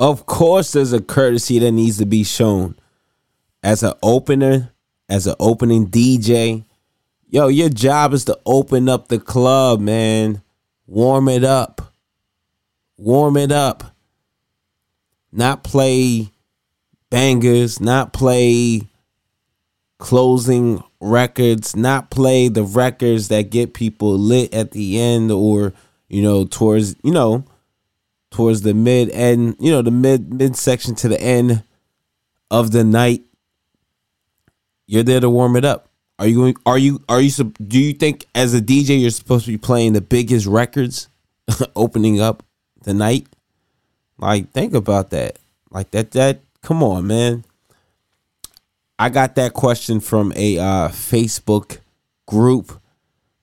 Of course, there's a courtesy that needs to be shown. As an opener, as an opening DJ, yo, your job is to open up the club, man. Warm it up. Warm it up. Not play bangers, not play closing records, not play the records that get people lit at the end or, you know, towards, you know, towards the mid end, you know, the mid mid section to the end of the night. You're there to warm it up. Are you going? Are you? Are you? Do you think as a DJ you're supposed to be playing the biggest records, opening up the night? Like, think about that. Like that. That. Come on, man. I got that question from a uh, Facebook group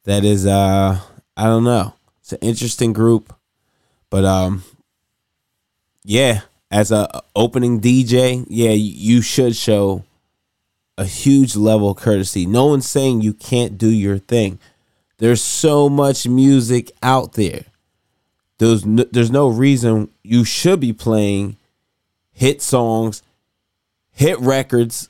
that is uh I don't know. It's an interesting group. But um yeah, as a opening DJ, yeah, you should show a huge level of courtesy. No one's saying you can't do your thing. There's so much music out there. There's no, there's no reason you should be playing hit songs, hit records.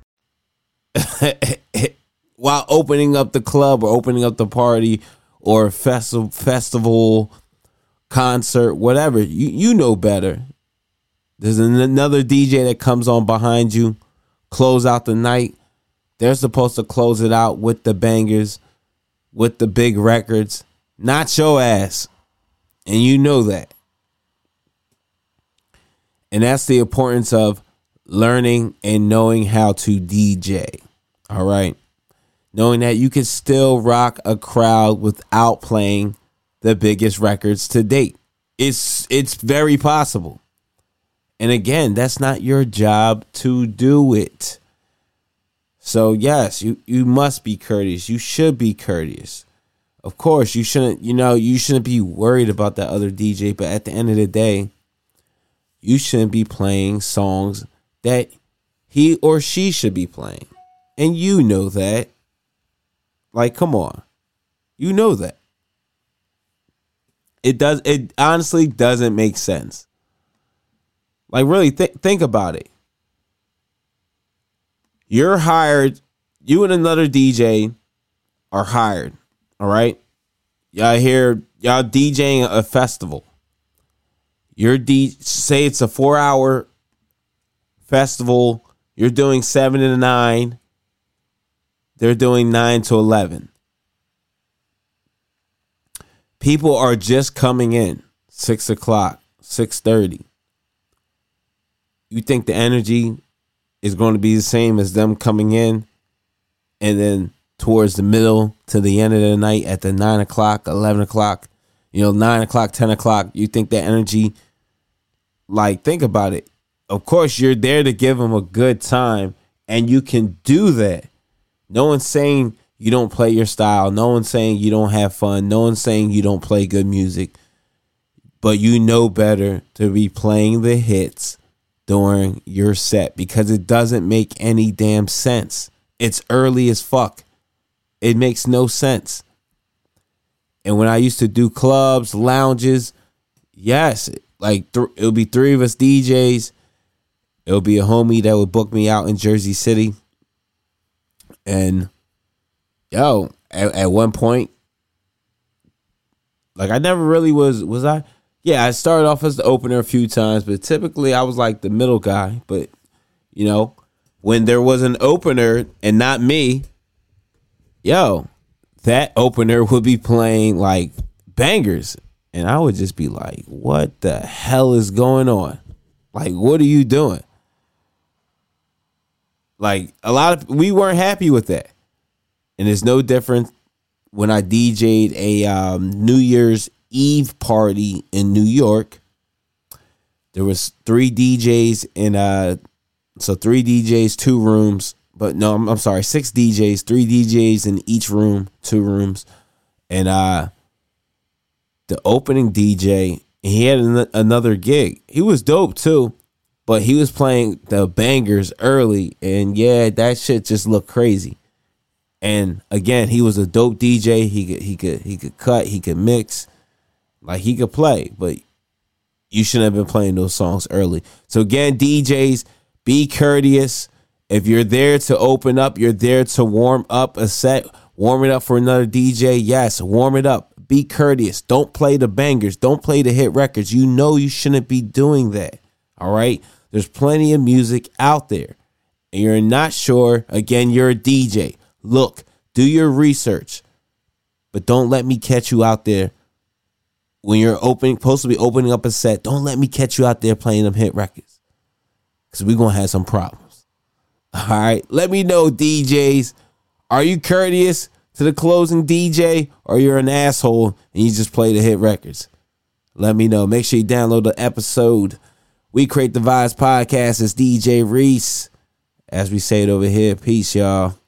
while opening up the club or opening up the party or festival festival concert whatever you you know better. There's another DJ that comes on behind you close out the night. They're supposed to close it out with the bangers with the big records. Not your ass. And you know that. And that's the importance of learning and knowing how to DJ. All right. Knowing that you can still rock a crowd without playing the biggest records to date. It's it's very possible. And again, that's not your job to do it. So yes, you you must be courteous. You should be courteous. Of course, you shouldn't, you know, you shouldn't be worried about that other DJ, but at the end of the day, you shouldn't be playing songs that he or she should be playing. And you know that. Like, come on. You know that. It does it honestly doesn't make sense. Like really th- think about it. You're hired, you and another DJ are hired. All right? Y'all here, y'all DJing a festival. You're D say it's a 4-hour festival. You're doing 7 to 9. They're doing 9 to 11. People are just coming in. 6 o'clock, 6.30 you think the energy is going to be the same as them coming in and then towards the middle to the end of the night at the 9 o'clock 11 o'clock you know 9 o'clock 10 o'clock you think that energy like think about it of course you're there to give them a good time and you can do that no one's saying you don't play your style no one's saying you don't have fun no one's saying you don't play good music but you know better to be playing the hits during your set because it doesn't make any damn sense. It's early as fuck. It makes no sense. And when I used to do clubs, lounges, yes, like th- it'll be three of us DJs. It'll be a homie that would book me out in Jersey City. And yo, at, at one point, like I never really was was I yeah, I started off as the opener a few times, but typically I was like the middle guy. But you know, when there was an opener and not me, yo, that opener would be playing like bangers. And I would just be like, what the hell is going on? Like, what are you doing? Like, a lot of we weren't happy with that. And it's no different when I DJ'd a um, New Year's Eve party in New York. There was three DJs in uh so three DJs, two rooms, but no, I'm, I'm sorry, six DJs, three DJs in each room, two rooms. And uh the opening DJ, he had an, another gig. He was dope too, but he was playing the bangers early and yeah, that shit just looked crazy. And again, he was a dope DJ. He could he could he could cut, he could mix. Like he could play, but you shouldn't have been playing those songs early. So again, DJs, be courteous. If you're there to open up, you're there to warm up a set, warm it up for another DJ. Yes, warm it up. Be courteous. Don't play the bangers. Don't play the hit records. You know you shouldn't be doing that. All right? There's plenty of music out there. And you're not sure, again, you're a DJ. Look, do your research. But don't let me catch you out there when you're opening, supposed to be opening up a set, don't let me catch you out there playing them hit records. Cause we're gonna have some problems. All right. Let me know, DJs. Are you courteous to the closing DJ or you're an asshole and you just play the hit records? Let me know. Make sure you download the episode. We create the Vibes podcast. It's DJ Reese. As we say it over here. Peace, y'all.